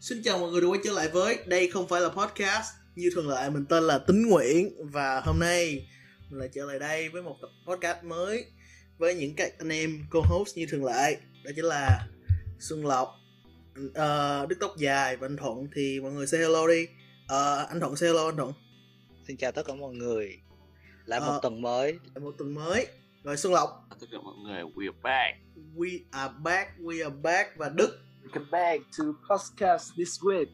Xin chào mọi người đã quay trở lại với Đây không phải là podcast. Như thường lệ mình tên là Tính Nguyễn Và hôm nay mình lại trở lại đây với một tập podcast mới Với những các anh em co-host như thường lệ. Đó chính là Xuân Lộc uh, Đức Tóc Dài và anh Thuận. Thì mọi người say hello đi. Uh, Anh Thuận say hello anh Thuận. Xin chào tất cả mọi người. Lại một uh, tuần mới. Lại một tuần mới. Rồi Xuân Lộc. Tất cả mọi người, we are back. We are back, we are back. Và Đức Welcome back to podcast this week.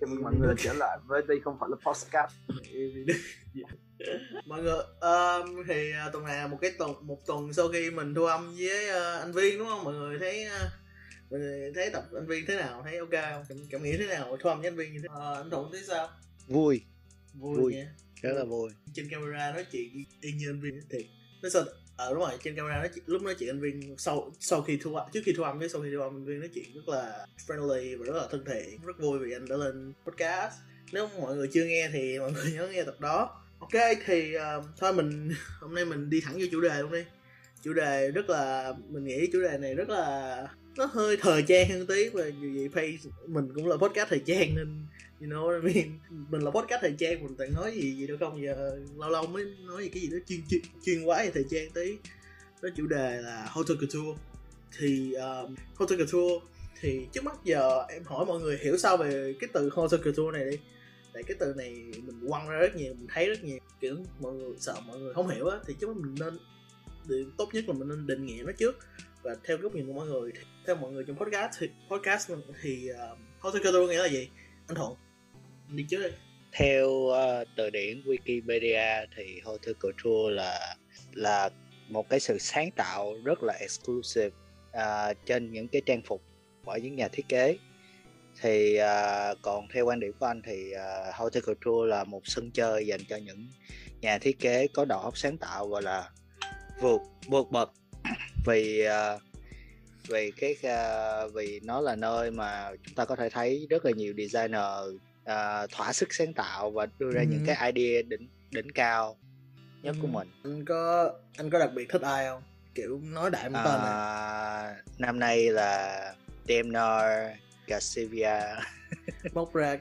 Chào mừng mọi người trở lại với đây không phải là podcast. mọi người um, thì uh, tuần này là một cái tuần một tuần sau khi mình thu âm với uh, anh Viên đúng không? Mọi người thấy uh, mọi người thấy tập anh Viên thế nào? Thấy ok không? Cảm, cảm nghĩ thế nào thu âm với anh Viên như thế? Uh, anh Thuận thấy sao? Vui. Vui, vui. nha. Rất là vui. Trên camera nói chuyện y như anh Viên thiệt. Nói sao ờ đúng rồi trên camera nói lúc nói chuyện anh viên sau sau khi thu trước khi thu âm với sau khi thu âm anh viên nói chuyện rất là friendly và rất là thân thiện. Rất vui vì anh đã lên podcast. Nếu mọi người chưa nghe thì mọi người nhớ nghe tập đó. Ok thì uh, thôi mình hôm nay mình đi thẳng vô chủ đề luôn đi. Chủ đề rất là mình nghĩ chủ đề này rất là nó hơi thời trang hơn tí và dù gì mình cũng là podcast thời trang nên you know what I mean? Mình là podcast thời trang mình toàn nói gì gì đâu không? Giờ lâu lâu mới nói gì cái gì đó chuyên chuyên, chuyên quá về thời trang tới nói chủ đề là hotel couture. Thì um, hotel couture thì trước mắt giờ em hỏi mọi người hiểu sao về cái từ hotel couture này đi. Tại cái từ này mình quăng ra rất nhiều mình thấy rất nhiều. Kiểu mọi người sợ mọi người không hiểu á thì trước mắt mình nên tốt nhất là mình nên định nghĩa nó trước. Và theo góc nhìn của mọi người theo mọi người trong podcast thì podcast thì uh, hotel couture nghĩa là gì? Anh thuận đi trước đi theo ờ, uh, từ điển Wikipedia thì haute couture là là một cái sự sáng tạo rất là exclusive uh, trên những cái trang phục của những nhà thiết kế. Thì uh, còn theo quan điểm của anh thì uh, haute couture là một sân chơi dành cho những nhà thiết kế có đầu óc sáng tạo gọi là vượt vượt bậc. Vì uh, vì cái uh, vì nó là nơi mà chúng ta có thể thấy rất là nhiều designer uh, thỏa sức sáng tạo và đưa ra ừ. những cái idea đỉnh đỉnh cao nhất ừ. của mình. Anh có anh có đặc biệt thích ai không? Kiểu nói đại một tên này. năm nay là Demnar Garcia móc ra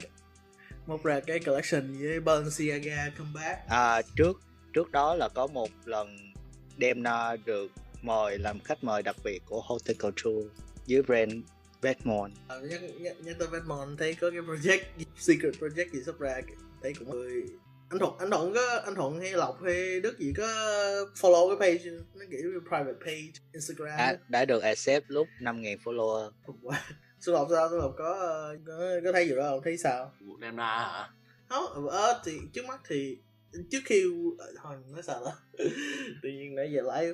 móc ra cái collection với Balenciaga comeback. À, trước trước đó là có một lần Demnar được mời làm khách mời đặc biệt của Hotel Couture dưới brand Vetmon à, nhắc, nhắc, nhắc tới Vetmon thấy có cái project secret project gì sắp ra thấy cũng người anh thuận anh thuận có anh thuận hay lộc hay đức gì có follow cái page nó kiểu như private page instagram à, đã được accept lúc 5.000 follower. Sư Lộc sao? Sư Lộc có, có có thấy gì đó không? Thấy sao? Vụ đem ra hả? Không, ờ, thì trước mắt thì trước khi thôi nói sao đó tự nhiên nãy giờ lại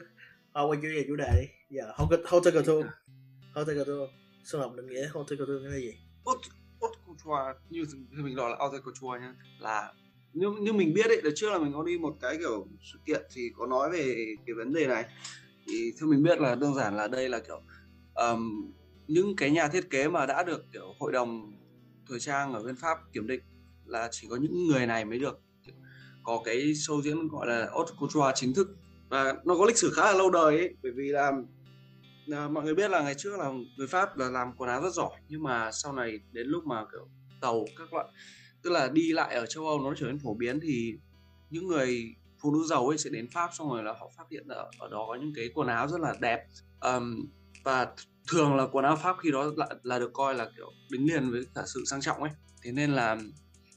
ờ quay chủ đề chủ đề đi giờ hotel couture hotel couture Sơn Lộc định nghĩa haute couture nghĩa là gì? Haute couture như mình gọi là haute couture nhá là như như mình biết ấy, đợt trước là mình có đi một cái kiểu sự kiện thì có nói về cái vấn đề này thì theo mình biết là đơn giản là đây là kiểu um, những cái nhà thiết kế mà đã được kiểu hội đồng thời trang ở bên Pháp kiểm định là chỉ có những người này mới được có cái show diễn gọi là haute couture chính thức và nó có lịch sử khá là lâu đời ấy bởi vì là à, mọi người biết là ngày trước là người pháp là làm quần áo rất giỏi nhưng mà sau này đến lúc mà kiểu tàu các loại tức là đi lại ở châu âu nó trở nên phổ biến thì những người phụ nữ giàu ấy sẽ đến pháp xong rồi là họ phát hiện ở, ở đó có những cái quần áo rất là đẹp. Um, và thường là quần áo pháp khi đó là, là được coi là kiểu đính liền với cả sự sang trọng ấy. Thế nên là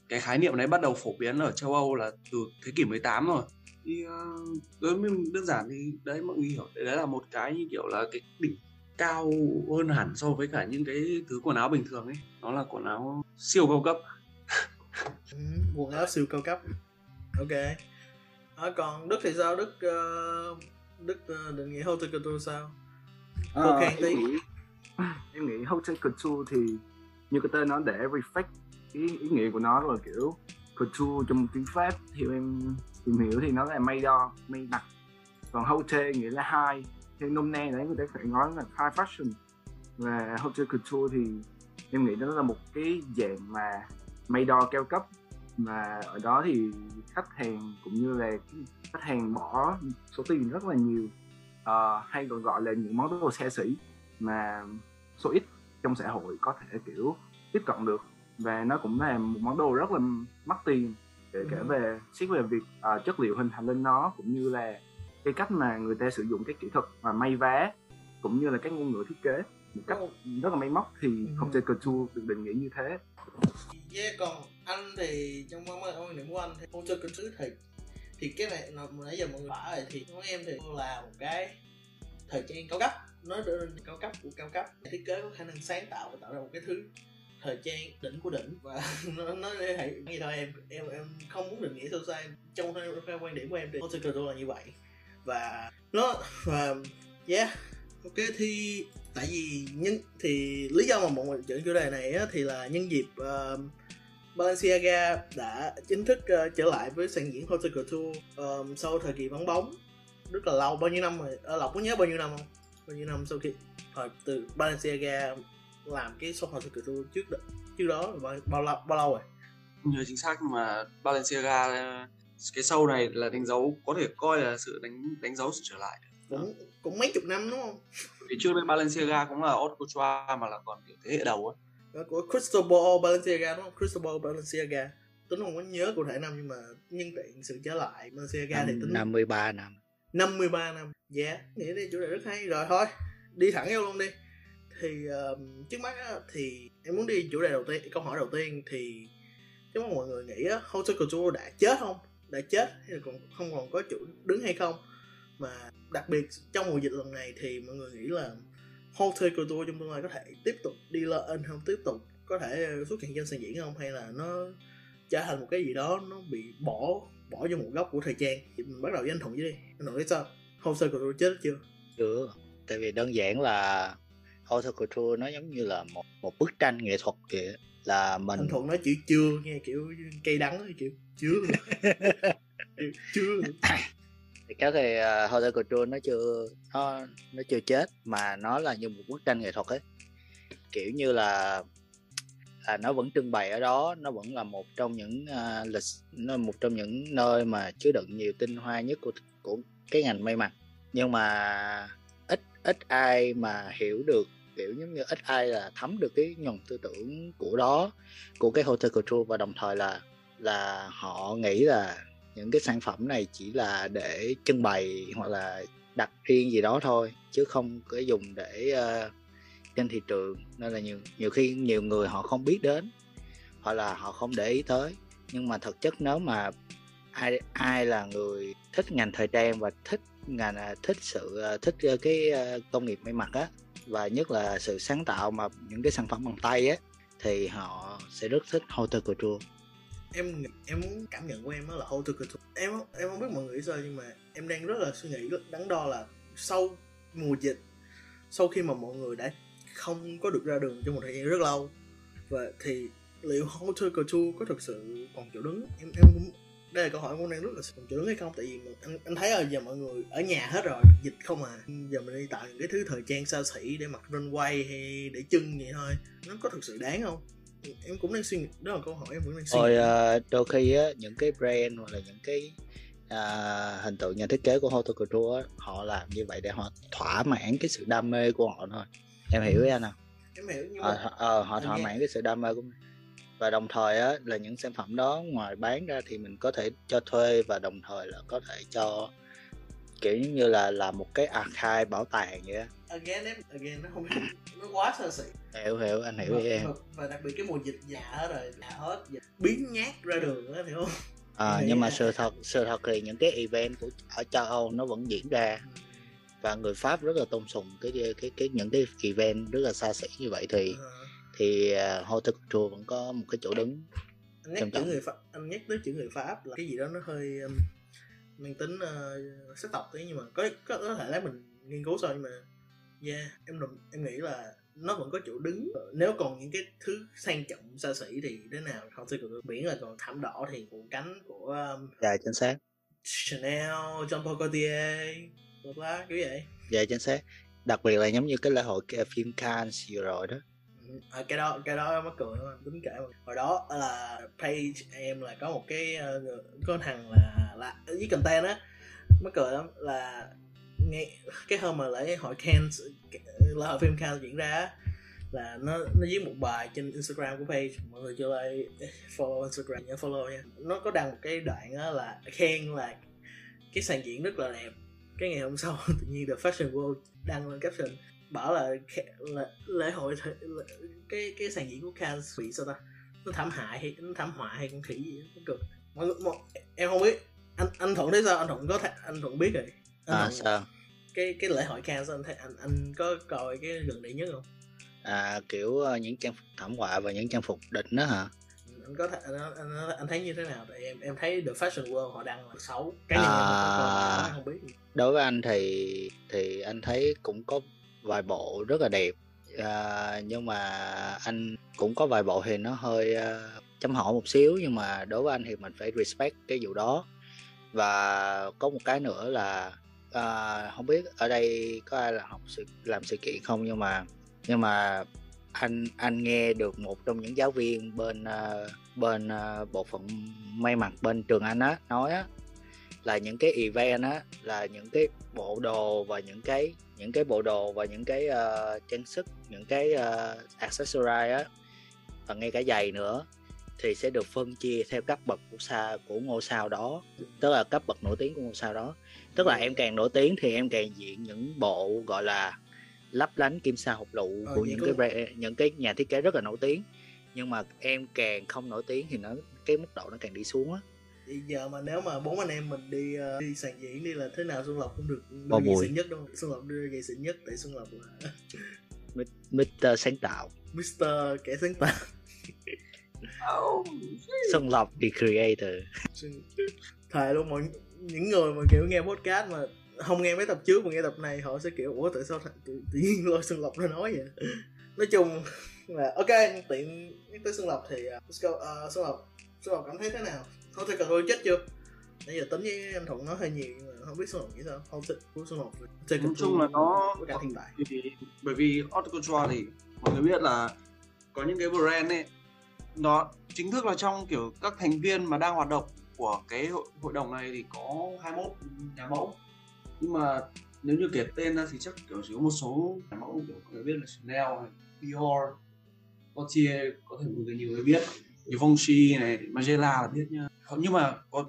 cái khái niệm này bắt đầu phổ biến ở châu Âu là từ thế kỷ 18 rồi thì uh, đối với mình đơn giản thì đấy mọi người hiểu. Đấy là một cái như kiểu là cái đỉnh cao hơn hẳn so với cả những cái thứ quần áo bình thường ấy. Nó là quần áo siêu cao cấp. Ừ, quần áo siêu cao cấp. Ok. À, còn đức thì sao? Đức uh, đức uh, định nghĩa hotel couture sao? À, em nghĩ em nghĩ hotel couture thì như cái tên nó để reflect cái ý nghĩa của nó là kiểu couture trong tiếng pháp theo em tìm hiểu thì nó là may đo may đặt còn hotel nghĩa là high theo nôm na đấy người ta phải nói là high fashion. Và hotel couture thì em nghĩ đó là một cái dạng mà may đo cao cấp. Mà ở đó thì khách hàng cũng như là khách hàng bỏ số tiền rất là nhiều. Uh, hay còn gọi là những món đồ xa xỉ mà số ít trong xã hội có thể kiểu tiếp cận được. Và nó cũng là một món đồ rất là mắc tiền kể cả Ừ. về xét về việc à, chất liệu hình thành lên nó cũng như là cái cách mà người ta sử dụng cái kỹ thuật mà may vá cũng như là các ngôn ngữ thiết kế một cách rất là máy móc thì Ừ. Hotel Couture được định nghĩa như thế Yeah, còn anh thì trong quan quan điểm của anh thì trợ kinh sứ thì thì cái này là nãy giờ mọi người bảo rồi thì với em thì là một cái thời trang cao cấp nói đến cao cấp của cao cấp thiết kế có khả năng sáng tạo và tạo ra một cái thứ thời trang đỉnh của đỉnh. Và nó nó để thể như thôi em em em không muốn định nghĩa sâu xa trong theo, quan điểm của em thì Hotel là như vậy. Và nó và yeah ok thì tại vì nhân thì lý do mà mọi người chọn chủ đề này á, thì là nhân dịp uh, Balenciaga đã chính thức uh, trở lại với sàn diễn Hotel Couture um, ờ, sau thời kỳ vắng bóng. Rất là lâu bao nhiêu năm rồi à, lộc có nhớ bao nhiêu năm không? Bao nhiêu năm sau khi hồi từ Balenciaga làm cái show Hotel Couture trước đó, trước đó là bao, bao lâu bao lâu rồi? Không nhớ chính xác nhưng mà Balenciaga ờ, cái show này là đánh dấu có thể coi là sự đánh đánh dấu sự trở lại. Cũng cũng mấy chục năm đúng không? Vì trước đây Balenciaga cũng là haute couture mà là còn kiểu thế hệ đầu ấy Đó, của Cristobal Balenciaga đúng không? Cristobal Balenciaga. Tính không có nhớ cụ thể năm nhưng mà nhân tiện sự trở lại. Balenciaga thì tính 53 năm 53 năm. dạ yeah. nghĩ đây chủ đề rất hay. Rồi thôi đi thẳng vô luôn đi thì um, trước mắt á, thì em muốn đi chủ đề đầu tiên câu hỏi đầu tiên thì trước mắt mọi người nghĩ á Hotel Couture đã chết không? Đã chết hay là còn không còn có chủ đứng hay không? Mà đặc biệt trong mùa dịch lần này thì mọi người nghĩ là Hotel Couture trong tương lai có thể tiếp tục đi lên không? Tiếp tục có thể xuất hiện trên sàn diễn không? Hay là nó trở thành một cái gì đó nó bị bỏ bỏ vô một góc của thời trang? Thì mình bắt đầu với anh thuận với đi. Anh thuận thấy sao? Hotel Couture chết chưa? Chưa. Tại vì đơn giản là haute couture nó giống như là một một bức tranh nghệ thuật kìa. Là mình anh thuận nói chữ chưa nghe kiểu cây đắng kiểu chưa. Kiểu chưa. Thì cái thì uh, haute couture nó chưa nó nó chưa chết mà nó là như một bức tranh nghệ thuật ấy. Kiểu như là là nó vẫn trưng bày ở đó nó vẫn là một trong những uh, lịch nó một trong những nơi mà chứa đựng nhiều tinh hoa nhất của của cái ngành may mặc. Nhưng mà ít ít ai mà hiểu được kiểu giống như ít ai là thấm được cái nhuần tư tưởng của đó của cái hotel culture. Và đồng thời là là họ nghĩ là những cái sản phẩm này chỉ là để trưng bày hoặc là đặt riêng gì đó thôi chứ không có dùng để uh, trên thị trường. Nên là nhiều nhiều khi nhiều người họ không biết đến hoặc là họ không để ý tới. Nhưng mà thực chất nếu mà ai ai là người thích ngành thời trang và thích ngành à, thích sự ờ, thích ờ, cái công nghiệp may mặc á và nhất là sự sáng tạo mà những cái sản phẩm bằng tay á, thì họ sẽ rất thích haute couture. Em em muốn cảm nhận của em đó là Hotel Couture. Em em không biết mọi người nghĩ sao nhưng mà em đang rất là suy nghĩ, rất đắn đo là sau mùa dịch, sau khi mà mọi người đã không có được ra đường trong một thời gian rất lâu, và thì liệu Hotel Couture có thực sự còn chỗ đứng? Em em cũng đây là câu hỏi cũng đang rất là còn chỗ đứng hay không tại vì mà anh anh thấy là giờ mọi người ở nhà hết rồi dịch không à. Giờ mình đi tạo những cái thứ thời trang xa xỉ để mặc runway hay để chân vậy thôi. Nó có thực sự đáng không? Em cũng đang suy nghĩ đó là câu hỏi em vẫn đang suy rồi nghĩ. à, đôi khi á những cái brand hoặc là những cái à, hình tượng nhà thiết kế của haute couture á, họ làm như vậy để họ thỏa mãn cái sự đam mê của họ thôi. Em hiểu ý anh không? Em hiểu nhưng ờ, mà họ- ờ, họ thỏa mãn cái sự đam mê của mình và đồng thời á là những sản phẩm đó ngoài bán ra thì mình có thể cho thuê và đồng thời là có thể cho kiểu như là là một cái archive bảo tàng vậy á. Again em again nó không nó quá xa xỉ. Hiểu hiểu anh hiểu ý em. Và, đặc biệt cái mùa dịch hết rồi già hết dịch biến nhát ra đường á hiểu không? À, nhưng mà là- sự thật sự thật thì những cái event của ở châu Âu nó vẫn diễn ra. Và người Pháp rất là tôn sùng cái cái cái những cái event rất là xa xỉ như vậy thì Ờ, thì uh, haute couture vẫn có một cái chỗ đứng anh nhắc chữ người pháp anh nhắc tới chữ người pháp là cái gì đó nó hơi um, mang tính uh, sắc tộc tí nhưng mà có có, có thể là mình nghiên cứu sau nhưng mà yeah em đồng, em nghĩ là nó vẫn có chỗ đứng. Nếu còn những cái thứ sang trọng xa xỉ thì thế nào? Không được biển là còn thảm đỏ thì cuộn cánh của um, dạ chính xác. Chanel, Jean Paul Gaultier, bla bla kiểu vậy. dạ chính xác. Đặc biệt là giống như cái lễ hội cái phim Cannes vừa rồi đó À, cái đó cái đó mắc cười lắm tính kể mà. hồi đó là page em là có một cái ờ, có thằng là là với content á mắc cười lắm là nghe cái hôm mà lễ hội Cannes là hội phim Cannes diễn ra là nó nó viết một bài trên Instagram của page mọi người cho lại eh, follow Instagram nhớ follow nha nó có đăng một cái đoạn đó là khen là cái sàn diễn rất là đẹp cái ngày hôm sau tự nhiên The Fashion World đăng lên caption bảo là, là lễ hội là, cái cái sàn diễn của Cannes bị sao ta? Nó thảm hại hay nó thảm họa hay con khỉ gì đó cực. Mọi, mọi, em không biết. Anh anh thuận thấy sao? Anh thuận có thể anh thuận biết rồi. Anh à thuận, sao? cái cái lễ hội Cannes anh thấy anh anh có coi cái gần đây nhất không? À kiểu uh, những trang phục thảm họa và những trang phục đỉnh đó hả? Anh có thể anh, anh, anh thấy như thế nào? Tại em em thấy The Fashion World họ đăng là xấu. Cái này À. em không biết. Đối với anh thì thì anh thấy cũng có vài bộ rất là đẹp. À, nhưng mà anh cũng có vài bộ thì nó hơi uh, chấm hỏi một xíu nhưng mà đối với anh thì mình phải respect cái vụ đó. Và có một cái nữa là à, không biết ở đây có ai là học sự làm sự kiện không nhưng mà nhưng mà anh anh nghe được một trong những giáo viên bên uh, bên uh, bộ phận may mặc bên trường anh á nói á là những cái event á là những cái bộ đồ và những cái những cái bộ đồ và những cái ờ, trang sức những cái uh, accessory á. Và ngay cả giày nữa thì sẽ được phân chia theo cấp bậc của sao của ngôi sao đó tức là cấp bậc nổi tiếng của ngôi sao đó. Tức là em càng nổi tiếng thì em càng diện những bộ gọi là lấp lánh kim sa hộp lụ Ờ, của những cái brand, những cái nhà thiết kế rất là nổi tiếng. Nhưng mà em càng không nổi tiếng thì nó cái mức độ nó càng đi xuống á Bây giờ mà nếu mà bốn anh em mình đi ờ, đi sàn diễn đi là thế nào Xuân Lộc cũng được Bao đưa bùi. xịn nhất đâu Xuân Lộc đưa giày xịn nhất tại Xuân Lộc là Mr sáng tạo. Mr. kẻ sáng tạo. Xuân Lộc the creator. Xuân- thề luôn mọi những người mà kiểu nghe podcast mà không nghe mấy tập trước mà nghe tập này họ sẽ kiểu ủa tại sao thằng- tự, tự nhiên lôi Xuân Lộc ra nói vậy? Nói chung là ok tiện nhắc tới Xuân Lộc thì uh, let's go uh, Xuân Lộc Xuân Lộc cảm thấy thế nào không thể cần tôi chết chưa? Nãy giờ tính với anh Thuận nói hơi nhiều nhưng mà không biết Xuân Lộc nghĩ sao. Không thích của Xuân Lộc Take Nói chung là nó- với cả tại thì bởi vì Haute Couture thì mọi người biết là có những cái brand ấy nó chính thức là trong kiểu các thành viên mà đang hoạt động của cái hội, hội đồng này thì có 21 nhà mẫu. Nhưng mà nếu như kể tên ra thì chắc kiểu chỉ có một số nhà mẫu kiểu mọi người biết là Chanel này, Dior, Gaultier có thể mọi người nhiều người biết. Givenchy này, Margiela là biết nha nhưng mà có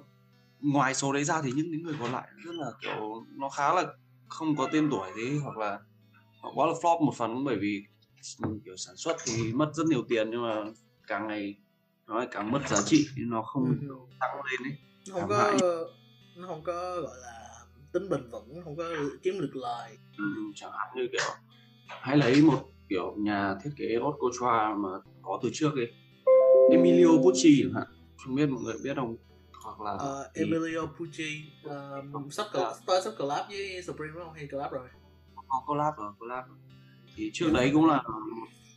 ngoài số đấy ra thì những những người còn lại rất là kiểu nó khá là không có tên tuổi thế hoặc là họ quá là flop một phần cũng bởi vì kiểu sản xuất thì mất rất nhiều tiền nhưng mà càng ngày nó lại càng mất giá trị nó không Ừ. tăng lên ấy nó không có hại. nó không có gọi là tính bền vững không có kiếm được lời ừ, chẳng hạn như kiểu hãy lấy một kiểu nhà thiết kế couture mà có từ trước ấy Emilio Pucci chẳng hạn không biết mọi người biết không? Hoặc là Ờ, thì Emilio Pucci um, sắp collab, tôi sắp collab với Supreme đúng không? Hay collab rồi? Có collab rồi collab rồi. thì trước đấy cũng là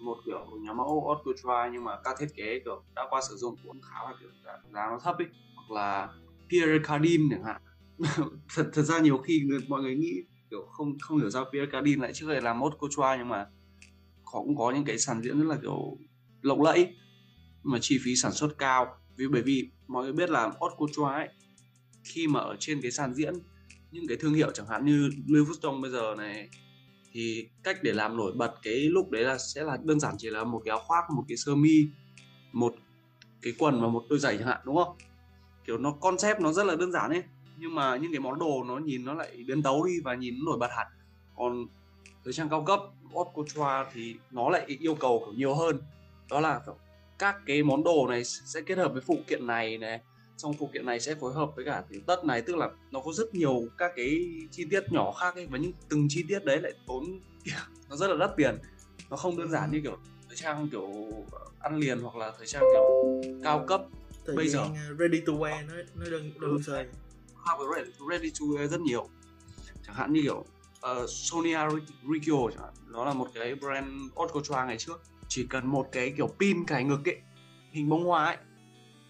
một kiểu nhà mẫu couture nhưng mà các thiết kế kiểu đã qua sử dụng cũng khá là kiểu giá, nó thấp ấy hoặc là Pierre Cardin chẳng hạn. Thật thật ra nhiều khi người, mọi người nghĩ kiểu không không hiểu sao Pierre Cardin lại trước đây làm couture nhưng mà họ cũng có những cái sàn diễn rất là kiểu lộng lẫy mà chi phí sản xuất cao vì bởi vì mọi người biết là haute couture ấy, khi mà ở trên cái sàn diễn, những cái thương hiệu chẳng hạn như Louis Vuitton bây giờ này, thì cách để làm nổi bật cái lúc đấy là sẽ là đơn giản chỉ là một cái áo khoác, một cái sơ mi, một cái quần và một đôi giày chẳng hạn, đúng không? Kiểu nó concept nó rất là đơn giản ấy, nhưng mà những cái món đồ nó nhìn nó lại biến tấu đi và nhìn nó nổi bật hẳn. Còn thời trang cao cấp haute couture thì nó lại yêu cầu kiểu nhiều hơn. Đó là các cái món đồ này sẽ kết hợp với phụ kiện này này. Trong phụ kiện này sẽ phối hợp với cả cái tất này tức là nó có rất nhiều các cái chi tiết nhỏ khác ấy và những từng chi tiết đấy lại tốn nó rất là đắt tiền. Nó không đơn giản như kiểu thời trang kiểu ăn liền hoặc là thời trang kiểu cao cấp. Thời Bây gian uh, ready to wear nó nó đơn đơn sơ. Khác với ready, ready to wear rất nhiều. Chẳng hạn như kiểu uh, Sonia Ri- Riccio chẳng hạn nó là một cái brand haute couture ngày trước chỉ cần một cái kiểu pin cài ngực ấy hình bông hoa ấy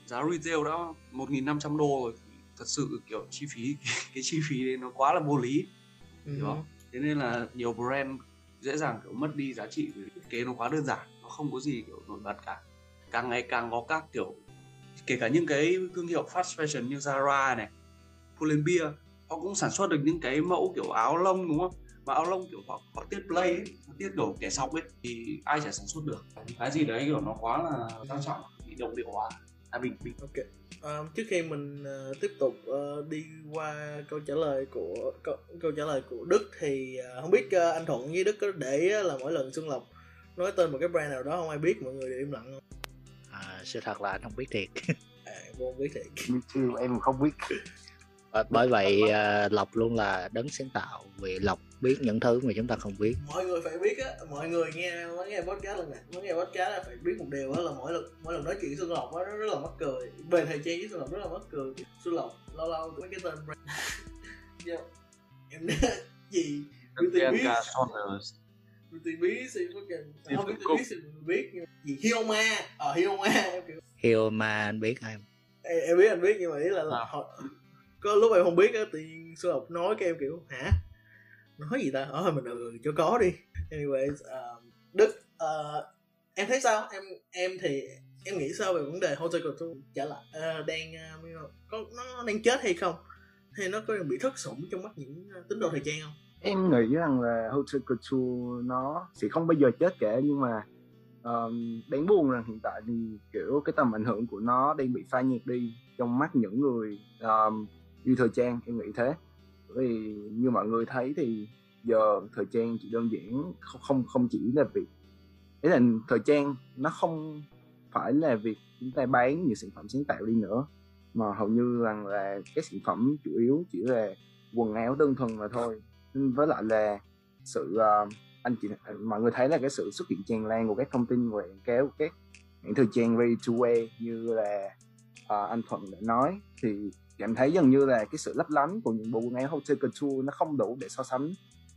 giá retail đã 1.500 đô rồi thật sự kiểu chi phí cái chi phí đấy nó quá là vô lý Ừ. Không? thế nên là nhiều brand dễ dàng kiểu mất đi giá trị vì thiết kế nó quá đơn giản nó không có gì kiểu nổi bật cả càng ngày càng có các kiểu kể cả những cái thương hiệu fast fashion như Zara này Pull&Bear họ cũng sản xuất được những cái mẫu kiểu áo lông đúng không mà áo lông kiểu họ họ tiết play ấy, họ tiết kiểu kẻ sọc ấy thì ai chả sản xuất được. Cái gì đấy kiểu nó quá là quan trọng bị đồng điệu hóa. À bình bình ok Ờ, trước khi mình ờ, tiếp tục ờ, đi qua câu trả lời của câu, câu trả lời của Đức thì ờ, không biết ờ, anh Thuận với Đức có để á là mỗi lần Xuân Lộc nói tên một cái brand nào đó không ai biết mọi người đều im lặng không? à, sự thật là anh không biết thiệt. À, không biết thiệt. Me too, em không biết. Bởi vậy à, lộc luôn là đấng sáng tạo vì lộc biết những thứ mà chúng ta không biết. Mọi người phải biết á mọi người nghe mới nghe podcast lần này mới nghe podcast là phải biết một điều á là mỗi lần mỗi lần nói chuyện Xuân Lộc á nó rất là mắc cười. Về thời trang với Xuân Lộc rất là mắc cười. Xuân Lộc lâu lâu mấy cái tên brand. Dạ. em nói gì? Beauty Beast Beauty Beast thì fucking không Beauty. Beast thì mình biết nhưng mà gì? Hyoma ờ Hyoma em kiểu Hiêu mà anh biết em. Em, em biết anh biết nhưng mà ý là, là họ có lúc em không biết á tự nhiên Xuân Lộc nói cái em kiểu hả nói gì ta? Ờ mình ừ cho có đi. Anyways um, Đức uh, em thấy sao? Em em thì em nghĩ sao về vấn đề Hotel trở lại uh, đang uh, có nó đang chết hay không? Hay nó có bị thất sủng trong mắt những tín đồ thời trang không? Em nghĩ rằng là Hotel nó sẽ không bao giờ chết cả nhưng mà um, đáng buồn rằng hiện tại thì kiểu cái tầm ảnh hưởng của nó đang bị phai nhạt đi trong mắt những người um, yêu thời trang em nghĩ thế thì vì như mọi người thấy thì giờ thời trang chỉ đơn giản không không không chỉ là việc ý là thời trang nó không phải là việc chúng ta bán những sản phẩm sáng tạo đi nữa mà hầu như rằng là các sản phẩm chủ yếu chỉ là quần áo đơn thuần mà thôi. Với lại là sự uh, anh chị ờ, mọi người thấy là cái sự xuất hiện tràn lan của các thông tin quảng cáo các những thời trang ready to wear như là uh, anh Thuận đã nói thì cảm thấy dường như là cái sự lấp lánh của những bộ quần áo haute couture nó không đủ để so sánh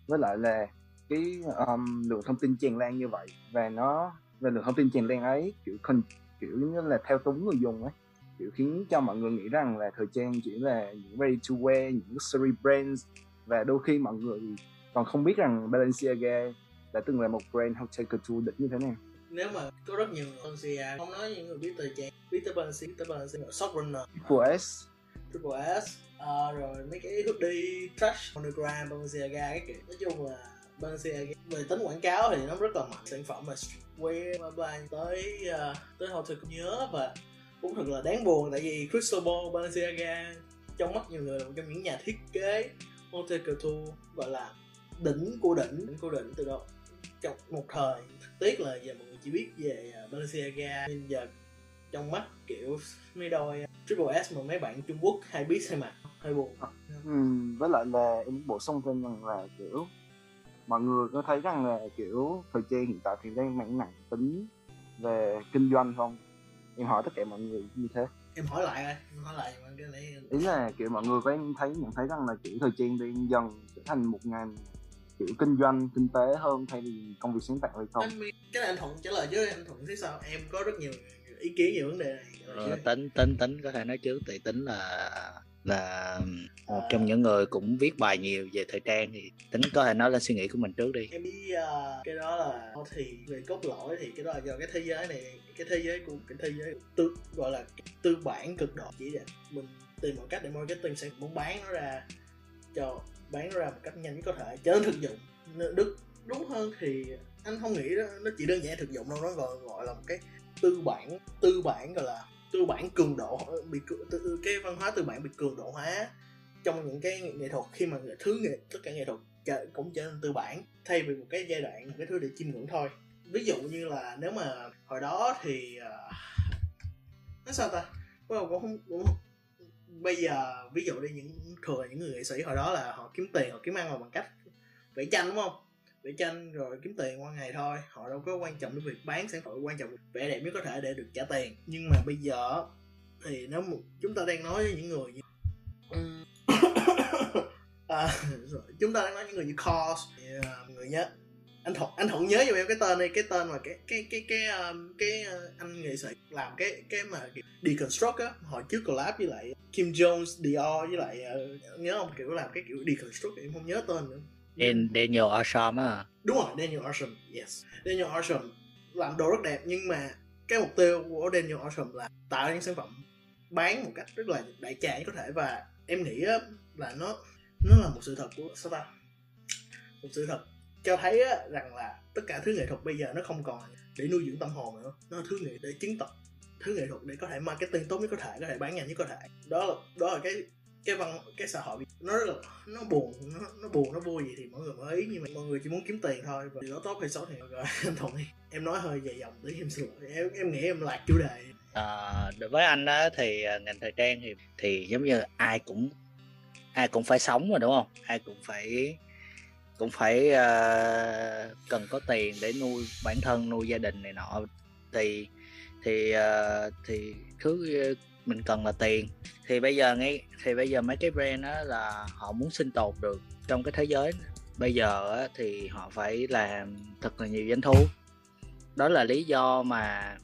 với lại là cái um, lượng thông tin tràn lan như vậy. Và nó và lượng thông tin tràn lan ấy kiểu con kiểu như là theo túng người dùng ấy. Kiểu khiến cho mọi người nghĩ rằng là thời trang chỉ là những ready to wear những luxury brands. Và đôi khi mọi người còn không biết rằng Balenciaga đã từng là một brand haute couture đỉnh như thế nào. Nếu mà có rất nhiều người Balenciaga không nói những người biết thời trang biết tới Balenciaga biết tới Balenciaga Shock Runner Triple S Triple S. À, rồi mấy cái hoodie trash monogram Balenciaga cái kiểu. Nói chung là Balenciaga về tính quảng cáo thì nó rất là mạnh. Sản phẩm mà streetwear bla bla tới uh, tới Hotel cũng nhớ và cũng thật là đáng buồn tại vì Cristobal Balenciaga trong mắt nhiều người là một trong những nhà thiết kế haute Couture gọi là đỉnh của đỉnh đỉnh của đỉnh từ đó trong một thời tiếc là giờ mọi người chỉ biết về ờ, Balenciaga. Nhưng giờ trong mắt kiểu mấy đôi Triple S mà mấy bạn Trung Quốc hay biết hay mặc hơi buồn. Ừm, với lại là em bổ sung thêm rằng là kiểu mọi người có thấy rằng là kiểu thời trang hiện tại thì đang mang nặng tính về kinh doanh không? Em hỏi tất cả mọi người như thế. Em hỏi lại em hỏi lại mà cái này. Ý là kiểu mọi người có em thấy nhận thấy rằng là kiểu thời trang đang dần trở thành một ngành kiểu kinh doanh kinh tế hơn thay vì công việc sáng tạo hay không? Anh cái này anh thuận trả lời chứ anh thuận thấy sao? Em có rất nhiều ý kiến về vấn đề này. Ờ, tính tính tính có thể nói trước thì tính là là một trong những người cũng viết bài nhiều về thời trang thì tính có thể nói lên suy nghĩ của mình trước đi. Em nghĩ uh, cái đó là thì về cốt lõi thì cái đó là do cái thế giới này cái thế giới của cái thế giới tư gọi là tư bản cực độ chỉ để mình tìm một cách để marketing sẽ muốn bán nó ra cho bán nó ra một cách nhanh nhất có thể trở nên thực dụng. Đức đúng hơn thì anh không nghĩ đó nó chỉ đơn giản thực dụng đâu nó gọi gọi là một cái tư bản tư bản gọi là tư bản cường độ bị tư- cái văn hóa tư bản bị cường độ hóa trong những cái nghệ thuật khi mà thứ nghệ tất cả nghệ thuật trở- cũng trở nên tư bản thay vì một cái giai đoạn một cái thứ để chiêm ngưỡng thôi. Ví dụ như là nếu mà hồi đó thì uh, nói sao ta? Well, cũng không cũng không- bây giờ ví dụ đi những thường là những người nghệ sĩ hồi đó là họ kiếm tiền họ kiếm ăn bằng cách vẽ tranh đúng không? Vẽ tranh rồi kiếm tiền qua ngày thôi. Họ đâu có quan trọng đến việc bán sản phẩm quan trọng vẽ đẹp mới có thể để được trả tiền. Nhưng mà bây giờ thì nếu một, chúng ta đang nói với những người như à, rồi, chúng ta đang nói những người như Cos à, người nhớ anh thuận anh thuận nhớ giùm em cái tên này cái tên mà cái cái cái cái à, cái, cái anh nghệ sĩ làm cái cái mà deconstruct á hồi trước collab với lại Kim Jones Dior với lại nhớ không? Kiểu làm cái kiểu deconstruct em không nhớ tên nữa. Dan- Daniel Arsham á. Đúng rồi Daniel Arsham yes. Daniel Arsham làm đồ rất đẹp nhưng mà cái mục tiêu của Daniel Arsham là tạo ra những sản phẩm bán một cách rất là đại trà có thể và em nghĩ là nó nó là một sự thật của sao ta? Một sự thật cho thấy rằng là tất cả thứ nghệ thuật bây giờ nó không còn để nuôi dưỡng tâm hồn nữa. Nó là thứ nghệ để chứng tỏ thứ nghệ thuật để có thể marketing tốt nhất có thể có thể bán nhanh nhất có thể. Đó là đó là cái cái văn cái xã hội nó rất là nó buồn nó, nó buồn nó vui gì thì mọi người mới ý nhưng mà mọi người chỉ muốn kiếm tiền thôi. Và nó tốt hay xấu thì rồi anh thuận đi. Em nói hơi dài dòng tí em xin lỗi. Em em nghĩ em lạc chủ đề. À, đối với anh đó thì à, ngành thời trang thì thì giống như ai cũng ai cũng phải sống mà đúng không? Ai cũng phải cũng phải uh, cần có tiền để nuôi bản thân nuôi gia đình này nọ. Thì thì uh, thì thứ mình cần là tiền. Thì bây giờ ngay, thì bây giờ mấy cái brand đó là họ muốn sinh tồn được trong cái thế giới. Bây giờ thì họ phải làm thật là nhiều doanh thu. Đó là lý do mà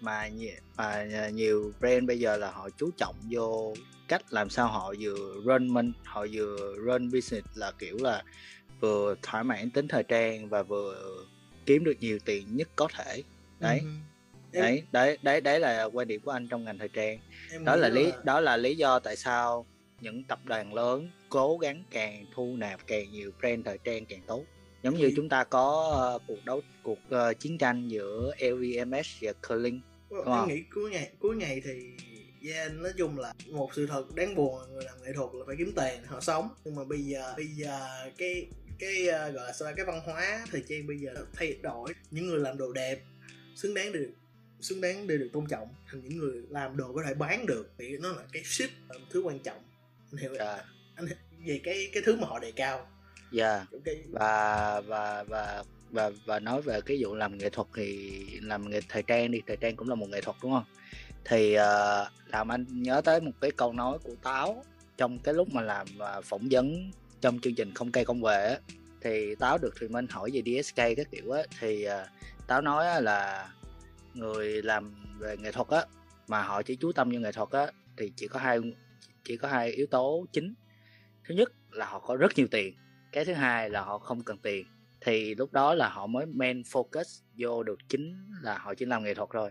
mà mà nhiều brand bây giờ là họ chú trọng vô cách làm sao họ vừa run mình, họ vừa run business là kiểu là vừa thỏa mãn tính thời trang và vừa kiếm được nhiều tiền nhất có thể. Đấy. Uh-huh đấy đấy đấy đấy là quan điểm của anh trong ngành thời trang. em đó là lý là... đó là lý do tại sao những tập đoàn lớn cố gắng càng thu nạp càng nhiều brand thời trang càng tốt. Giống như chúng ta có uh, cuộc đấu cuộc uh, chiến tranh giữa LVMH và Kering em nghĩ cuối ngày cuối ngày thì yeah, nói chung là một sự thật đáng buồn là người làm nghệ thuật là phải kiếm tiền họ sống. Nhưng mà bây giờ bây giờ cái cái uh, gọi là sao cái văn hóa thời trang bây giờ thay đổi. Những người làm đồ đẹp xứng đáng được xứng đáng để được tôn trọng thành những người làm đồ có thể bán được thì nó là cái ship là một thứ quan trọng anh hiểu. Dạ. anh về cái cái thứ mà họ đề cao dạ yeah. cái... và và và và và nói về cái vụ làm nghệ thuật thì làm nghệ thời trang đi thời trang cũng là một nghệ thuật đúng không thì uh, làm anh nhớ tới một cái câu nói của táo trong cái lúc mà làm uh, phỏng vấn trong chương trình không cây công về thì táo được thùy minh hỏi về DSK các kiểu á thì uh, táo nói là người làm về nghệ thuật á mà họ chỉ chú tâm như nghệ thuật á thì chỉ có hai chỉ có hai yếu tố chính. Thứ nhất là họ có rất nhiều tiền cái thứ hai là họ không cần tiền. Thì lúc đó là họ mới main focus vô được chính là họ chỉ làm nghệ thuật rồi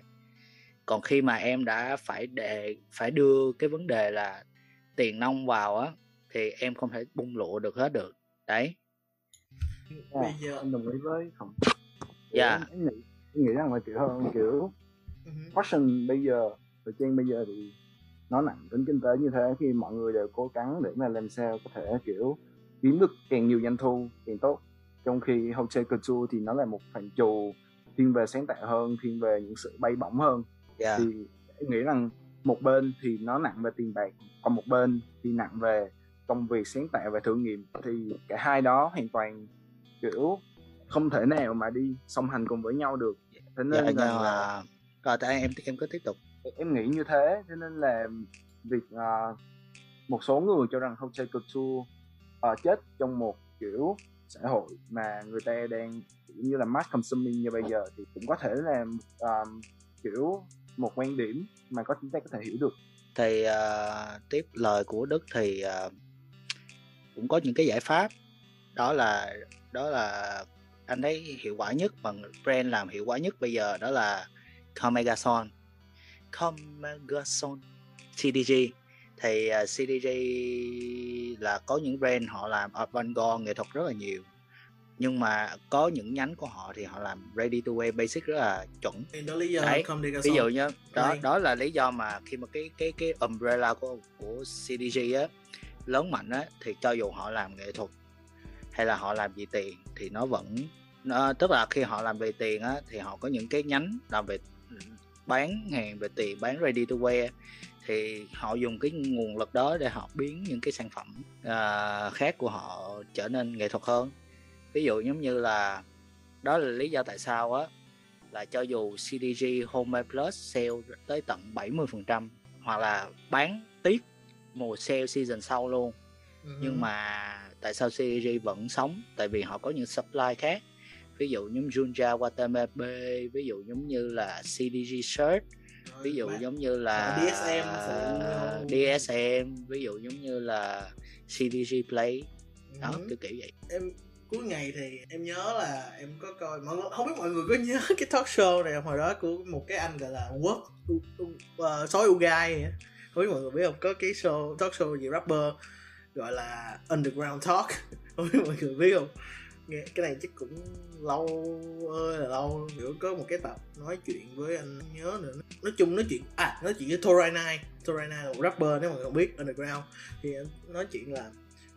còn khi mà em đã phải để phải đưa cái vấn đề là tiền nông vào á thì em không thể bung lụa được hết được. Đấy. Bây giờ anh đồng ý với không dạ. Yeah. em nghĩ nghĩ rằng là kiểu hơn kiểu fashion bây giờ thời trang bây giờ thì nó nặng tính kinh tế như thế khi mọi người đều cố gắng để mà làm sao có thể kiểu kiếm được càng nhiều doanh thu càng tốt. Trong khi hotel couture thì nó là một phần trù thiên về sáng tạo hơn thiên về những sự bay bổng hơn. Yeah. thì em nghĩ rằng một bên thì nó nặng về tiền bạc còn một bên thì nặng về công việc sáng tạo và thử nghiệm. Thì cả hai đó hoàn toàn kiểu không thể nào mà đi song hành cùng với nhau được. Thế nên dạ, là, là... rồi tại em em cứ tiếp tục. Em nghĩ như thế thế nên là việc uh, một số người cho rằng Hotel Couture uh, chết trong một kiểu xã hội mà người ta đang kiểu như là mass consuming như bây giờ thì cũng có thể là uh, kiểu một quan điểm mà có chúng ta có thể hiểu được. Thì uh, tiếp lời của Đức thì uh, cũng có những cái giải pháp. Đó là đó là anh thấy hiệu quả nhất mà brand làm hiệu quả nhất bây giờ đó là Comegason Comegason CDG thì uh, à, CDG là có những brand họ làm avant-garde nghệ thuật rất là nhiều. Nhưng mà có những nhánh của họ thì họ làm ready to wear basic rất là chuẩn. Đó lý do Đấy, ví dụ như đó đó là lý do mà khi mà cái cái cái umbrella của của CDG á lớn mạnh á thì cho dù họ làm nghệ thuật hay là họ làm gì tiền thì nó vẫn nó, tức là khi họ làm về tiền á thì họ có những cái nhánh làm về ừ, bán hàng về tiền bán ready to wear thì họ dùng cái nguồn lực đó để họ biến những cái sản phẩm uh, khác của họ trở nên nghệ thuật hơn. Ví dụ giống như là đó là lý do tại sao á là cho dù CDG Home Plus sale tới tận 70% hoặc là bán tiếp mùa sale season sau luôn uh-huh. nhưng mà tại sao CDG vẫn sống? Tại vì họ có những supply khác. Ví dụ giống Junja Watanabe ví dụ giống như là CDG Shirt ví dụ giống như là DSM DSM ví dụ giống như là CDG Play. Đó ừ. kiểu kiểu vậy. Em cuối ngày thì em nhớ là em có coi mọi người không biết mọi người có nhớ cái talk show này hồi đó của một cái anh gọi là Quốc uh, sói Ugai không biết mọi người biết không? Có cái show talk show gì rapper gọi là underground talk. Không biết mọi người biết không? Nghe cái này chắc cũng lâu ơi là lâu. Kiểu có một cái tập nói chuyện với anh nhớ nữa. Nói chung nói chuyện à nói chuyện với Torai Nai Torai Nai là một rapper nếu mọi người không biết underground. Thì nói chuyện là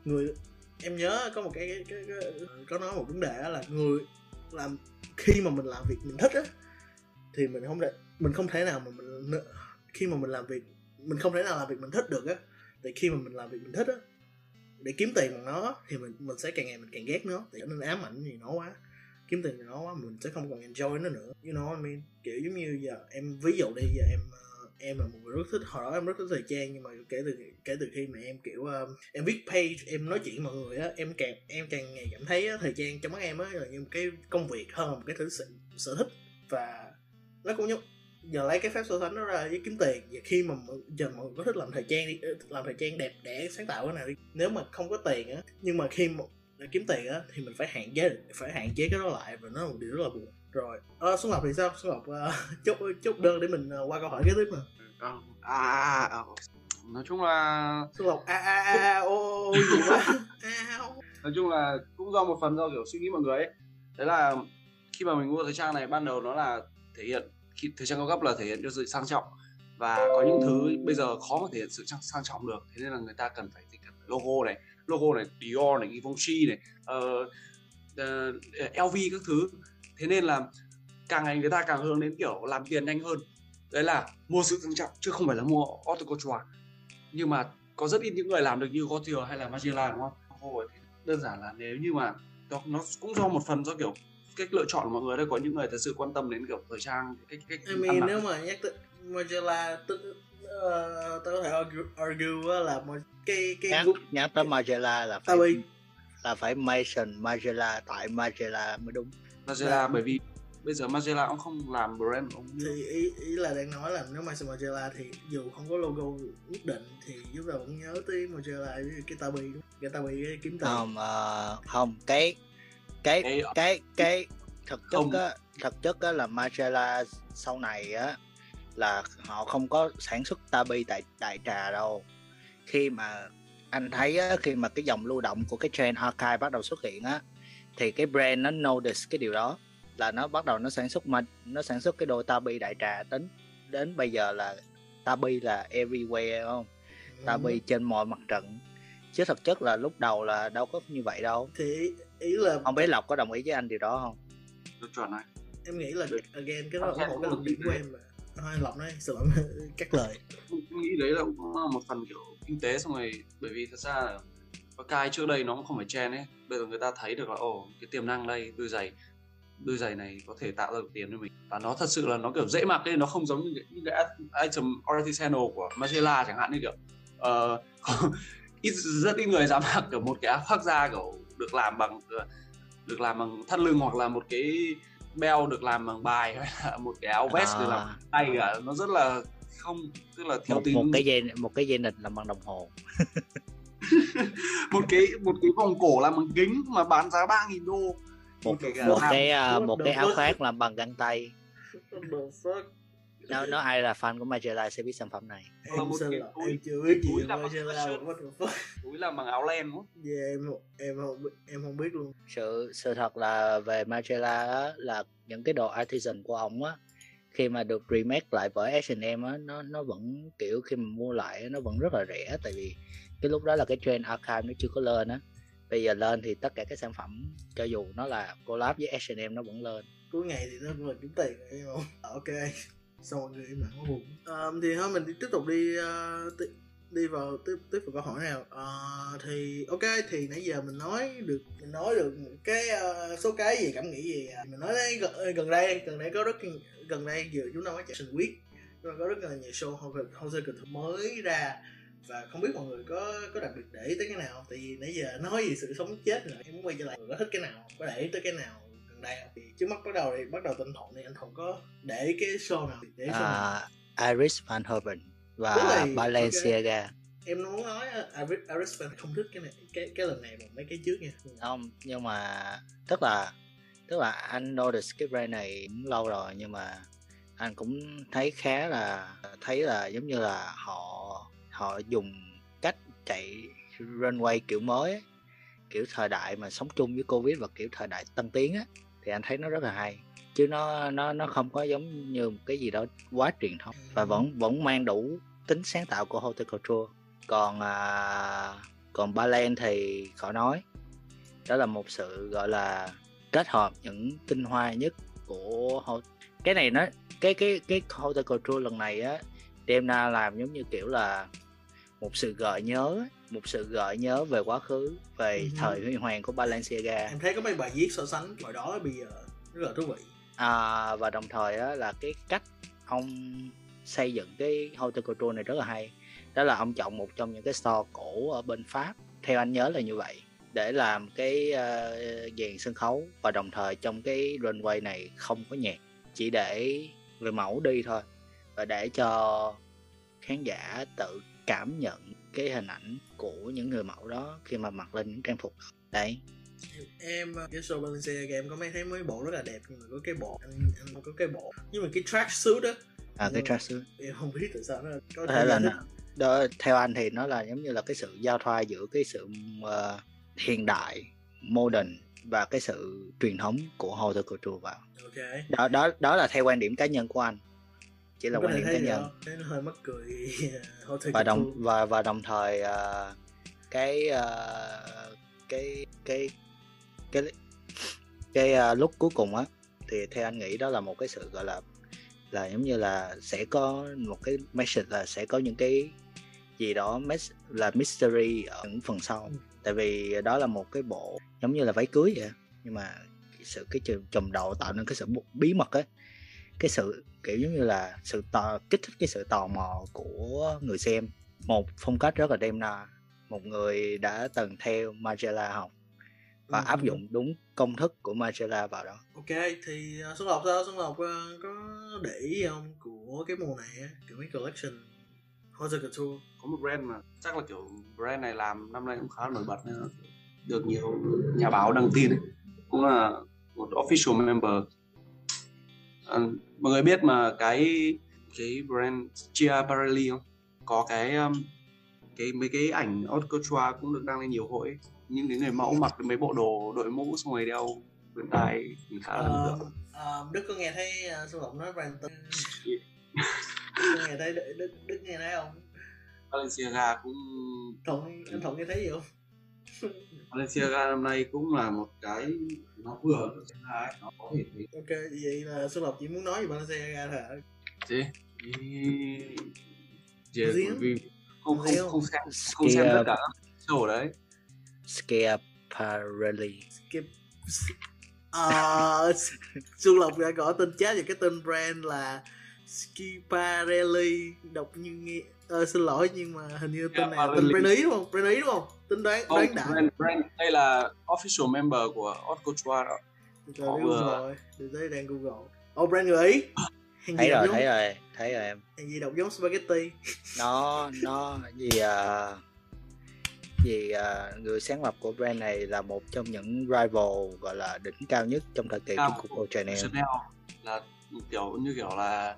người em nhớ có một cái, cái, cái, cái có nói một vấn đề đó là người làm khi mà mình làm việc mình thích á thì mình không thể mình không thể nào mà mình khi mà mình làm việc mình không thể nào làm việc mình thích được á. Thì khi mà mình làm việc mình thích á để kiếm tiền bằng nó thì mình mình sẽ càng ngày mình càng ghét nó. Thì trở nên ám ảnh gì nó quá. Kiếm tiền gì nó quá mình sẽ không còn enjoy nó nữa. You know what I mean? Kiểu giống như giờ em ví dụ đi giờ em ờ, em là một người rất thích hồi đó em rất thích thời trang nhưng mà kể từ kể từ khi mà em kiểu um, em viết page em nói chuyện với mọi người á em càng em càng ngày cảm thấy á, thời trang trong mắt em á là như một cái công việc hơn là một cái thứ sở, sở thích. Và nó cũng giống giờ lấy cái phép so sánh nó ra với kiếm tiền. Và khi mà giờ mọi người có thích làm thời trang đi làm thời trang đẹp đẽ sáng tạo cái nào đi. Nếu mà không có tiền á nhưng mà khi mà kiếm tiền á thì mình phải hạn chế phải hạn chế cái đó lại và nó là một điều rất là buồn. Rồi à, xuân lộc thì sao? Xuân lộc uh, chốt chốt đơn để mình uh, qua câu hỏi kế tiếp mà. À, à, à, nói chung là xuân lộc a a a ô gì quá. Nói chung là cũng do một phần do kiểu suy nghĩ mọi người ấy. Đấy là khi mà mình mua thời trang này ban đầu nó là thể hiện thời trang cao cấp là thể hiện cho sự sang trọng. Và có những thứ bây giờ khó mà thể hiện sự sang trọng được. Thế nên là người ta cần phải thì cần phải logo này logo này Dior này Givenchy này ờ, ờ, uh, uh, LV các thứ. Thế nên là càng ngày người ta càng hướng đến kiểu làm tiền nhanh hơn. Đấy là mua sự sang trọng chứ không phải là mua auto couture nhưng mà có rất ít những người làm được như Gautier hay là Margiela đúng không? Đơn giản là nếu như mà nó cũng do một phần do kiểu cách lựa chọn của mọi người đây có những người thật sự quan tâm đến kiểu thời trang cách cách I mean, nếu mà nhắc tới Margiela tức uh, tôi có thể argue, argue là một cái cái nhắc, nhắc tới Margiela là phải Tabi. là phải mention Margiela tại Margiela mới đúng Margiela dạ. bởi vì bây giờ Margiela cũng không làm brand ông thì ý ý là đang nói là nếu mà Margiela thì dù không có logo nhất định thì chúng ta vẫn nhớ tới Margiela cái Tabi cái Tabi cái kiếm tiền không uh, không cái cái cái cái, cái thực chất á thực chất á là Margiela sau này á là họ không có sản xuất tabi tại đại trà đâu. Khi mà anh thấy á, khi mà cái dòng lưu động của cái trend archive bắt đầu xuất hiện á thì cái brand nó notice cái điều đó là nó bắt đầu nó sản xuất mà nó sản xuất cái đồ tabi đại trà đến đến bây giờ là tabi là everywhere không? Tabi ừ. trên mọi mặt trận. Chứ thực chất là lúc đầu là đâu có như vậy đâu. Thì ý là không biết lộc có đồng ý với anh điều đó không? Tôi chuẩn này em nghĩ là again cái đó là một cái luận điểm của em mà. Thôi lộc nói sự cắt lời. Em nghĩ đấy là cũng là một phần kiểu kinh tế xong rồi bởi vì thật ra là cái trước đây nó cũng không phải chen ấy. Bây giờ người ta thấy được là ồ cái tiềm năng đây đôi giày đôi giày này có thể tạo ra được tiền cho mình. Và nó thật sự là nó kiểu dễ mặc ấy nó không giống như cái, những cái item artisanal của Margiela chẳng hạn như kiểu uh, ít rất ít người dám mặc kiểu một cái áo khoác da kiểu được làm bằng được làm bằng thắt lưng hoặc là một cái beo được làm bằng bài hay là một cái áo vest à. được làm. Tay cả nó rất là không tức là theo một, tính một cái dây một cái dây nịt làm bằng đồng hồ. Một cái một cái vòng cổ làm bằng kính mà bán giá ba nghìn đô. Một, một cái một cái, uh, một cái áo khoác làm bằng găng tay nếu nếu ai là fan của Magella sẽ biết sản phẩm này. Em là một em chưa biết gì về Magella túi làm bằng áo len đúng yeah, em em không em không biết luôn. Sự sự thật là về á, là những cái đồ artisan của ông á khi mà được remake lại bởi H&M á nó nó vẫn kiểu khi mà mua lại nó vẫn rất là rẻ. Tại vì cái lúc đó là cái trend archive nó chưa có lên á. Bây giờ lên thì tất cả các sản phẩm cho dù nó là collab với H&M nó vẫn lên. Cuối ngày thì nó cũng là kiếm tiền rồi không? Ok sau mọi người mà nó buồn à, thì thôi mình tiếp tục đi ờ, uh, t- đi vào tiếp tiếp vào câu hỏi nào uh, thì ok thì nãy giờ mình nói được mình nói được một cái uh, số cái gì cảm nghĩ gì à. mình nói đấy gần, gần đây gần đây có rất gần đây vừa chúng ta mới chạy sinh quyết có rất là nhiều show Jose Couture mới ra và không biết mọi người có có đặc biệt để ý tới cái nào thì nãy giờ nói gì sự sống chết rồi em muốn quay trở lại có thích cái nào có để ý tới cái nào đây thì trước mắt bắt đầu thì bắt đầu tên thuận thì anh thuận có để cái show nào để show à, nào? Iris Van Herben và Balenciaga okay. em muốn nói Iris, Iris Van không thích cái này cái cái lần này mà mấy cái trước nha không nhưng mà tức là tức là anh notice cái brand này cũng lâu rồi nhưng mà anh cũng thấy khá là thấy là giống như là họ họ dùng cách chạy runway kiểu mới kiểu thời đại mà sống chung với covid và kiểu thời đại tân tiến á thì anh thấy nó rất là hay chứ nó nó nó không có giống như một cái gì đó quá truyền thống và vẫn vẫn mang đủ tính sáng tạo của horticulture. Còn à, còn Balen thì khỏi nói. Đó là một sự gọi là kết hợp những tinh hoa nhất của cái này nó cái cái cái horticulture lần này á Demna làm giống như kiểu là một sự gợi nhớ một sự gợi nhớ về quá khứ về Ừ. thời huy hoàng của Balenciaga. Em thấy có mấy bài viết so sánh hồi đó bây giờ rất là thú vị. À, và đồng thời á, là cái cách ông xây dựng cái horticulture này rất là hay. Đó là ông chọn một trong những cái store cổ ở bên Pháp. Theo anh nhớ là như vậy để làm cái uh, dàn sân khấu và đồng thời trong cái runway này không có nhạc chỉ để người mẫu đi thôi. Và để cho khán giả tự cảm nhận cái hình ảnh của những người mẫu đó khi mà mặc lên những trang phục đó. đấy em ờ, cái show Balenciaga em có mấy thấy mấy bộ rất là đẹp nhưng mà có cái bộ anh, anh có cái bộ nhưng mà cái track suit á à, cái Ừ. tracksuit em không biết tại sao nó có có thể là nó- đó theo anh thì nó là giống như là cái sự giao thoa giữa cái sự ờ, hiện đại modern và cái sự truyền thống của horticulture vào thích. ok đó đó đó là theo quan điểm cá nhân của anh chỉ là quan điểm cá nhân. thấy nó hơi mắc cười và đồng và và đồng thời ờ, cái ờ, cái cái cái cái ờ, lúc cuối cùng á thì theo anh nghĩ đó là một cái sự gọi là là giống như là sẽ có một cái message là sẽ có những cái gì đó là mystery ở những phần sau. Ừ. tại vì đó là một cái bộ giống như là váy cưới vậy nhưng mà cái sự cái chùm, đầu tạo nên cái sự bí mật ấy cái sự kiểu giống như là sự tò, kích thích cái sự tò mò của người xem. Một phong cách rất là đem na một người đã từng theo Margiela học và Ừ. áp dụng đúng công thức của Margiela vào đó. Ok thì uh, Xuân Lộc sao? Xuân Lộc ờ, có để ý gì không? Của cái mùa này á kiểu mấy collection Horticulture có một brand mà chắc là kiểu brand này làm năm nay cũng khá nổi bật nên là được nhiều nhà báo đăng tin ấy. cũng là một official member à, mọi người biết mà cái cái brand Chiaparelli không? Có cái um, cái mấy cái ảnh haute couture cũng được đăng lên nhiều hội ấy. những cái người mẫu mặc mấy bộ đồ đội mũ xong rồi đeo khuyên tai khá là ấn tượng. Ờ, Đức có nghe thấy uh, Xuân Lộc nói brand tên nghe thấy Đức, Đức, Đức nghe thấy không? Balenciaga cũng Thuận anh Thuận nghe thấy gì không Balenciaga năm nay cũng là một cái nó vừa hai nó có thể thấy. Ok vậy là Xuân Lộc chỉ muốn nói về Balenciaga thôi hả? Chứ vì không? Không không xem không xem tất cả show đấy. Schiaparelli. Skip. Ờ, Xuân Lộc đã gõ tên chat về cái tên brand là Skiparelli đọc như nghe ờ, xin lỗi nhưng mà hình như tên này là tên Schiaparelli. brand ý đúng không? Brand ý đúng không? Tên đoán không đoán đã. Brand, brand, đây là official member của Haute Couture đó. Rồi, để vừa- rồi để tới đang Google. Oh brand người ý Hàng thấy gì rồi đọc thấy giống, rồi thấy rồi em. hàng gì đọc giống spaghetti? Nó nó gì à, gì à, người sáng lập của brand này là một trong những rival gọi là đỉnh cao nhất trong thời kỳ Cao của Chanel Chanel. Là kiểu như kiểu là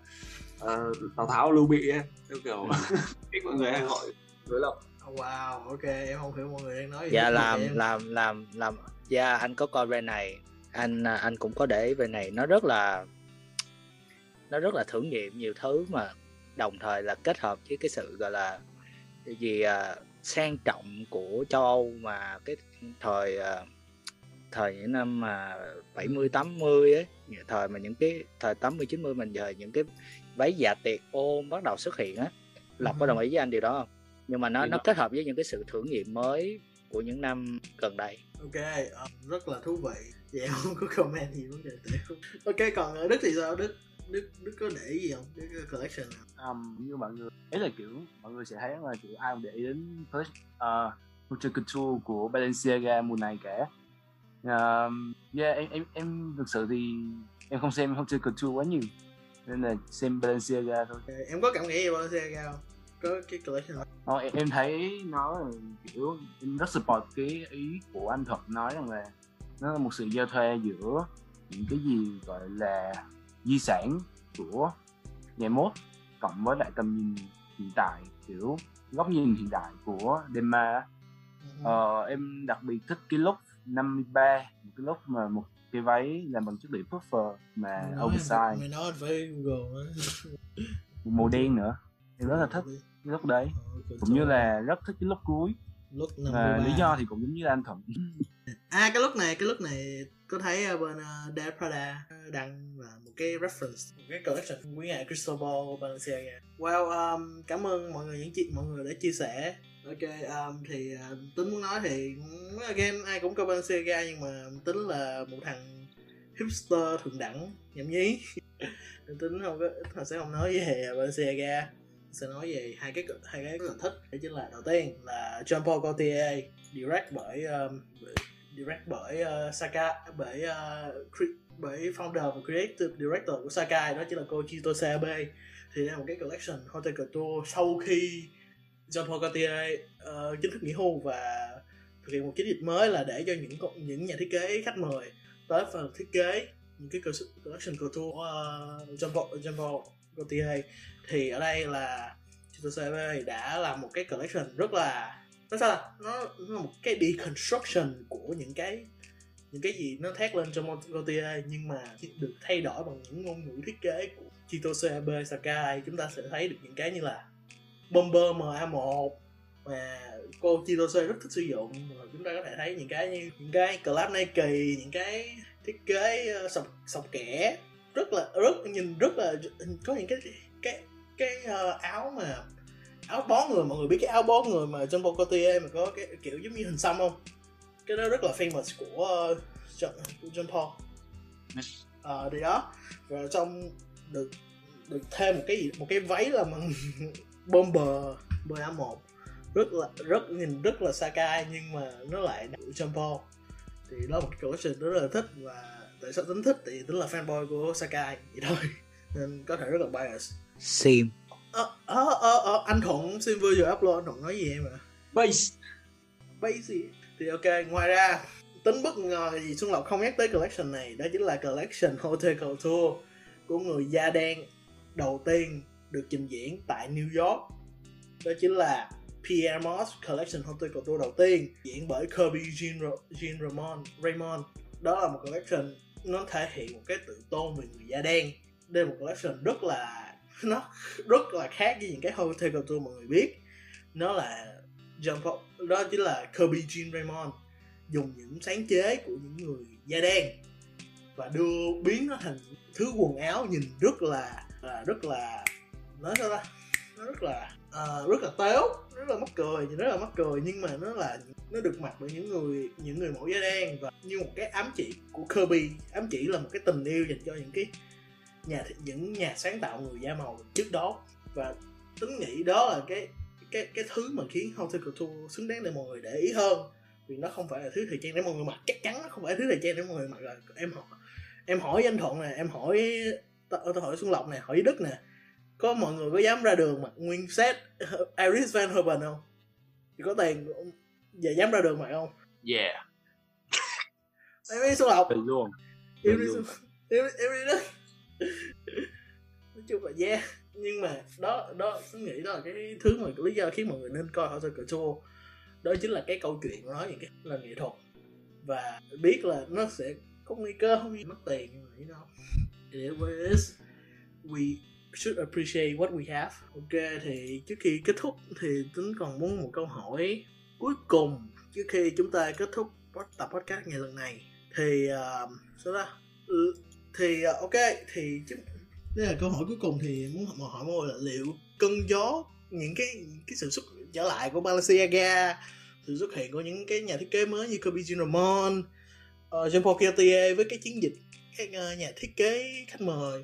ờ, Tào Tháo Lưu Bị ấy theo kiểu ít mọi người hay gọi đối lập. Oh, wow ok em không hiểu mọi người đang nói gì dạ làm em- làm làm làm. Dạ anh có coi brand này anh à, anh cũng có để ý brand này. Nó rất là nó rất là thử nghiệm nhiều thứ mà đồng thời là kết hợp với cái sự gọi là cái gì à, sang trọng của châu Âu mà cái thời à, thời những năm mà 70 80 ấy, thời mà những cái thời 80 90 mình giờ những cái váy dạ tiệc ôm bắt đầu xuất hiện á. Lộc có đồng ý với anh điều đó không? Nhưng mà nó Thì nó nó- kết hợp với những cái sự thử nghiệm mới của những năm gần đây. ok ờ, rất là thú vị vậy em không có comment gì vấn đề đấy ok còn ở Đức thì sao Đức Đức Đức có để ý gì không cái cái collection nào um, như mọi người ấy là kiểu mọi người sẽ thấy là kiểu ai cũng để ý đến first uh, Culture Couture của Balenciaga mùa này cả um, yeah em em em thực sự thì em không xem Culture Couture quá nhiều nên là xem Balenciaga thôi em có cảm nghĩ gì Balenciaga không có cái collection nào? Ờ, em, em thấy nó kiểu em rất support cái ý của anh Thuận nói rằng là nó là một sự giao thoa giữa những cái gì gọi là di sản của ngày mốt cộng với lại tầm nhìn hiện tại kiểu góc nhìn hiện đại của Denmark á. Ờ, em đặc biệt thích cái look 53 một cái look mà một cái váy làm bằng chất liệu puffer mà Mày nói oversize. mày nói phải Google màu đen nữa. Em rất là thích cái look đấy. Ờ, cũng như là rất thích cái look cuối. Lúc và lý do thì cũng giống như anh thuận à cái lúc này cái lúc này có thấy ờ, bên ờ, uh, Dead Prada đăng là một cái reference một cái collection quý ngài Crystal Ball Balenciaga. Wow um, cảm ơn mọi người những chị mọi người đã chia sẻ. Ok um, thì uh, tính muốn nói thì game ai cũng có Balenciaga nhưng mà tính là một thằng hipster thượng đẳng nhảm nhí. Nên tính không có họ sẽ không nói về Balenciaga sẽ nói về hai cái hai cái sở thích đó chính là đầu tiên là Jean Paul Gaultier direct bởi um, direct bởi uh, Saka bởi uh, bởi founder và creative director của Sakai đó chính là cô Chitose Abe thì đây là một cái collection Hotel Couture sau khi john Paul Gaultier uh, ờ, chính thức nghỉ hưu và thực hiện một chiến dịch mới là để cho những những nhà thiết kế khách mời tới phần thiết kế những cái collection couture của uh, John Paul, John Paul Gaultier thì ở đây là Chitose Abe đã làm một cái collection rất là nó sao là nó, nó là một cái deconstruction của những cái những cái gì nó thét lên trong OTA nhưng mà được thay đổi bằng những ngôn ngữ thiết kế của Chitose Abe Sakai chúng ta sẽ thấy được những cái như là Bomber MA1 mà cô Chitose rất thích sử dụng. Mà chúng ta có thể thấy những cái như những cái collab Nike những cái thiết kế uh, sọc sọc kẻ rất là rất nhìn rất là có những cái cái cái uh, áo mà áo bó người mọi người biết cái áo bó người mà trong Gaultier mà có cái kiểu giống như hình xăm không? Cái đó rất là famous của uh, John, của John Paul. Ờ thì đó. Và trong được được thêm một cái gì một cái váy là bằng bomber ba một. Rất là rất nhìn rất là Sakai nhưng mà nó lại của John Paul. Thì đó một cái collection rất là thích và tại sao tính thích thì tính là fanboy của Sakai vậy thôi. Nên có thể rất là bias. Sim ờ ờ ờ ờ anh thuận xin vừa vừa upload anh thuận nói gì em ạ? Base. Basic thì ok ngoài ra tính bất ngờ gì xuân lộc không nhắc tới collection này đó chính là collection hotel couture của người da đen đầu tiên được trình diễn tại New York. Đó chính là Pierre Moss collection hotel couture đầu tiên diễn bởi Kirby Jean, Jean Ramon Raymond. Đó là một collection nó thể hiện một cái tự tôn về người da đen. Đây là một collection rất là nó rất là khác với những cái hotel tôi mọi người biết. Nó là John Paul đó chính là Kirby Jean Raymond dùng những sáng chế của những người da đen và đưa biến nó thành thứ quần áo nhìn rất là, là rất là nói sao ta? Nó rất là uh, rất là tếu rất là mắc cười rất là mắc cười. Nhưng mà nó là nó được mặc bởi những người những người mẫu da đen và như một cái ám chỉ của Kirby. Ám chỉ là một cái tình yêu dành cho những cái nhà những nhà sáng tạo người da màu trước đó. Và tính nghĩ đó là cái cái cái thứ mà khiến Hotel Couture xứng đáng để mọi người để ý hơn. Vì nó không phải là thứ thời trang để mọi người mặc chắc chắn nó không phải là thứ thời trang để mọi người mặc rồi em hỏi em hỏi anh thuận nè em hỏi tôi hỏi xuân lộc nè hỏi đức nè. Có mọi người có dám ra đường mặc nguyên set Iris Van Herben không? Thì có tiền giờ dám ra đường mặc không? Yeah. em đi xuân lộc. Em đi em đi đó nói chung là yeah. Nhưng mà đó đó tôi nghĩ đó là cái thứ mà lý do khiến mọi người nên coi Hotel Couture đó chính là cái câu chuyện của nó những cái là nghệ thuật. Và biết là nó sẽ có nguy cơ không mất tiền nhưng mà you know. It is. We should appreciate what we have. Ok thì trước khi kết thúc thì tính còn muốn một câu hỏi cuối cùng. Trước khi chúng ta kết thúc tập podcast ngày lần này thì uh, sao ta? Thì ờ, ok thì đây là câu hỏi cuối cùng thì muốn hỏi hỏi mọi người là liệu cơn gió những cái những cái sự xuất trở lại của Balenciaga sự xuất hiện của những cái nhà thiết kế mới như Kobe Jean Ramon uh, Jean Paul Gaultier với cái chiến dịch các uh, nhà thiết kế khách mời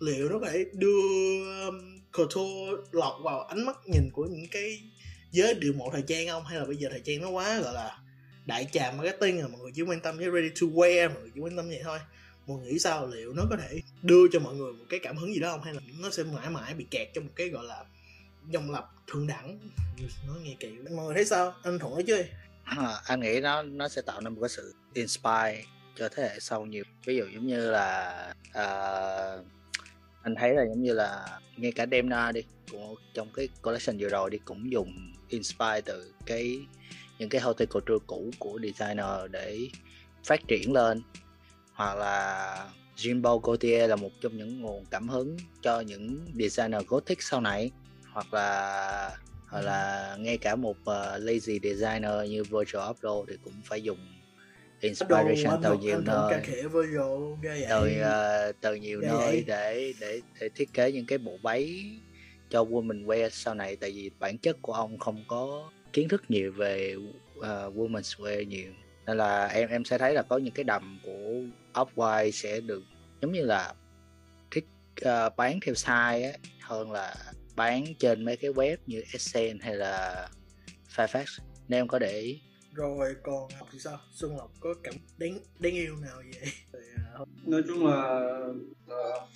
liệu nó có thể đưa um, Couture lọt vào ánh mắt nhìn của những cái giới điều mộ thời trang không? Hay là bây giờ thời trang nó quá gọi là đại trà marketing rồi mọi người chỉ quan tâm với ready to wear mọi người chỉ quan tâm vậy thôi? Mọi người nghĩ sao liệu nó có thể đưa cho mọi người một cái cảm hứng gì đó không? Hay là nó sẽ mãi mãi bị kẹt trong một cái gọi là dòng lập thượng đẳng? Nói nghe kỳ mọi người thấy sao? Anh thuận nói chứ À, anh nghĩ nó nó sẽ tạo nên một cái sự inspire cho thế hệ sau nhiều. Ví dụ giống như là uh, anh thấy là giống như là ngay cả Demna đi của trong cái collection vừa rồi đi cũng dùng inspire từ cái những cái horticulture cũ của designer để phát triển lên hoặc là Jean-Paul Gaultier là một trong những nguồn cảm hứng cho những designer gothic sau này hoặc là hoặc là ngay cả một uh, lazy designer như Virgil Abloh thì cũng phải dùng inspiration từ nhiều nơi. từ uh, từ nhiều nơi để để để thiết kế những cái bộ váy cho women wear sau này tại vì bản chất của ông không có kiến thức nhiều về uh, women's wear nhiều nên là em em sẽ thấy là có những cái đầm của off-white sẽ được giống như là thích uh, bán theo size á, hơn là bán trên mấy cái web như Essence hay là Fairfax nếu em có để ý. Rồi còn học thì sao? Xuân lộc có cảm đáng đáng yêu nào vậy? Uh, nói chung là uh,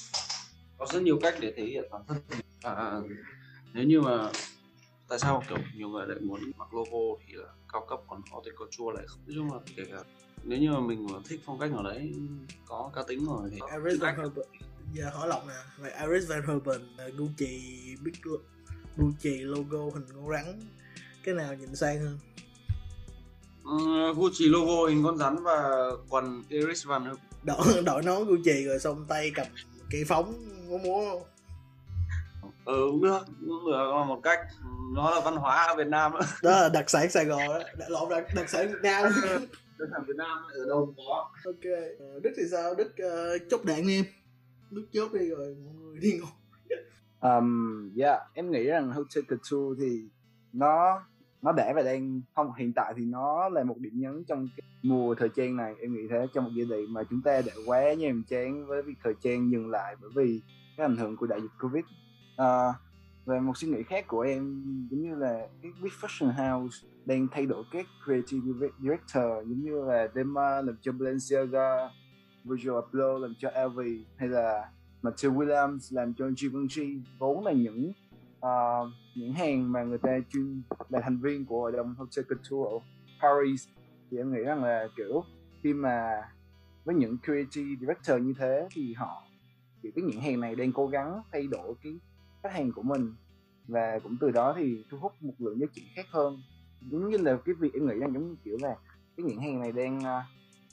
có rất nhiều cách để thể hiện bản thân à, nếu như mà tại sao? Kiểu nhiều người lại muốn mặc logo thì là cao cấp còn horticulture lại không? Nói chung là kể cả nếu như mà mình mà thích phong cách nào đấy có cá tính rồi thì Iris Van Herben giờ hỏi lộc nè. Vậy Iris Van Herben Gucci Big Gucci logo hình con rắn. Cái nào nhìn sang hơn? Uh, Gucci logo hình con rắn và quần Iris Van Herben đội đội nón Gucci rồi xong tay cầm cây phóng múa múa ừ cũng được cũng được. Là một cách nó là văn hóa ở Việt Nam đó, đó là đặc sản Sài Gòn đó. Lộn đặc, đặc sản Việt Nam. Đặc sản Việt Nam ở đâu cũng có. Ok ờ, Đức thì sao? Đức uh, chốt đạn đi em. Đức chốt đi rồi mọi người đi ngồi um, yeah em nghĩ rằng Hotel Couture thì nó nó để và đang không hiện tại thì nó là một điểm nhấn trong cái mùa thời trang này. Em nghĩ thế trong một giai đoạn mà chúng ta đã quá nhàm chán với việc thời trang dừng lại bởi vì cái ảnh hưởng của đại dịch covid Ờ, về một suy nghĩ khác của em giống như là cái big fashion house đang thay đổi các creative director giống như là Dema làm cho Balenciaga Virgil Abloh làm cho LV hay là Matthew Williams làm cho Givenchy. Vốn là những uh, những hàng mà người ta chuyên là thành viên của hội đồng Hotel Couture ở Paris. Thì em nghĩ rằng là kiểu khi mà với những creative director như thế thì họ thì cái những hàng này đang cố gắng thay đổi cái khách hàng của mình. Và cũng từ đó thì thu hút một lượng giá trị khác hơn. Giống như là cái việc em nghĩ rằng giống như kiểu là cái những hàng này đang uh,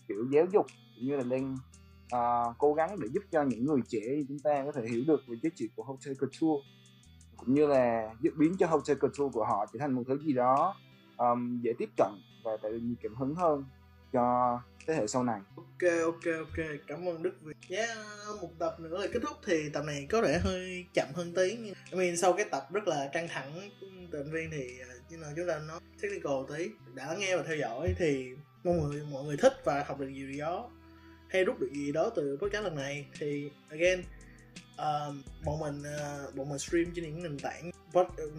kiểu giáo dục cũng như là đang uh, cố gắng để giúp cho những người trẻ như chúng ta có thể hiểu được về giá trị của hotel couture cũng như là giúp biến cho hotel couture của họ trở thành một thứ gì đó um, dễ tiếp cận và tạo được nhiều cảm hứng hơn cho thế hệ sau này. Ok ok ok. Cảm ơn đức việt. Yeah, một tập nữa là kết thúc thì tập này có vẻ hơi chậm hơn tí nhưng I mean, sau cái tập rất là căng thẳng tình viên thì à, như nào chúng ta nói technical tí. Đã nghe và theo dõi thì mong người mọi người thích và học được gì đó. Hay rút được gì đó từ podcast lần này thì again um, bọn mình uh, bọn mình stream trên những nền tảng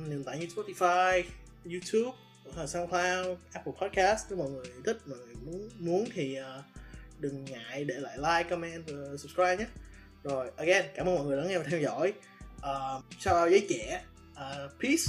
nền tảng như Spotify, YouTube SoundCloud, Apple Podcast nếu mọi người thích mọi người muốn muốn thì uh, đừng ngại để lại like, comment và subscribe nhé. Rồi again cảm ơn mọi người đã nghe và theo dõi. Uh, chào giới trẻ. Uh, peace.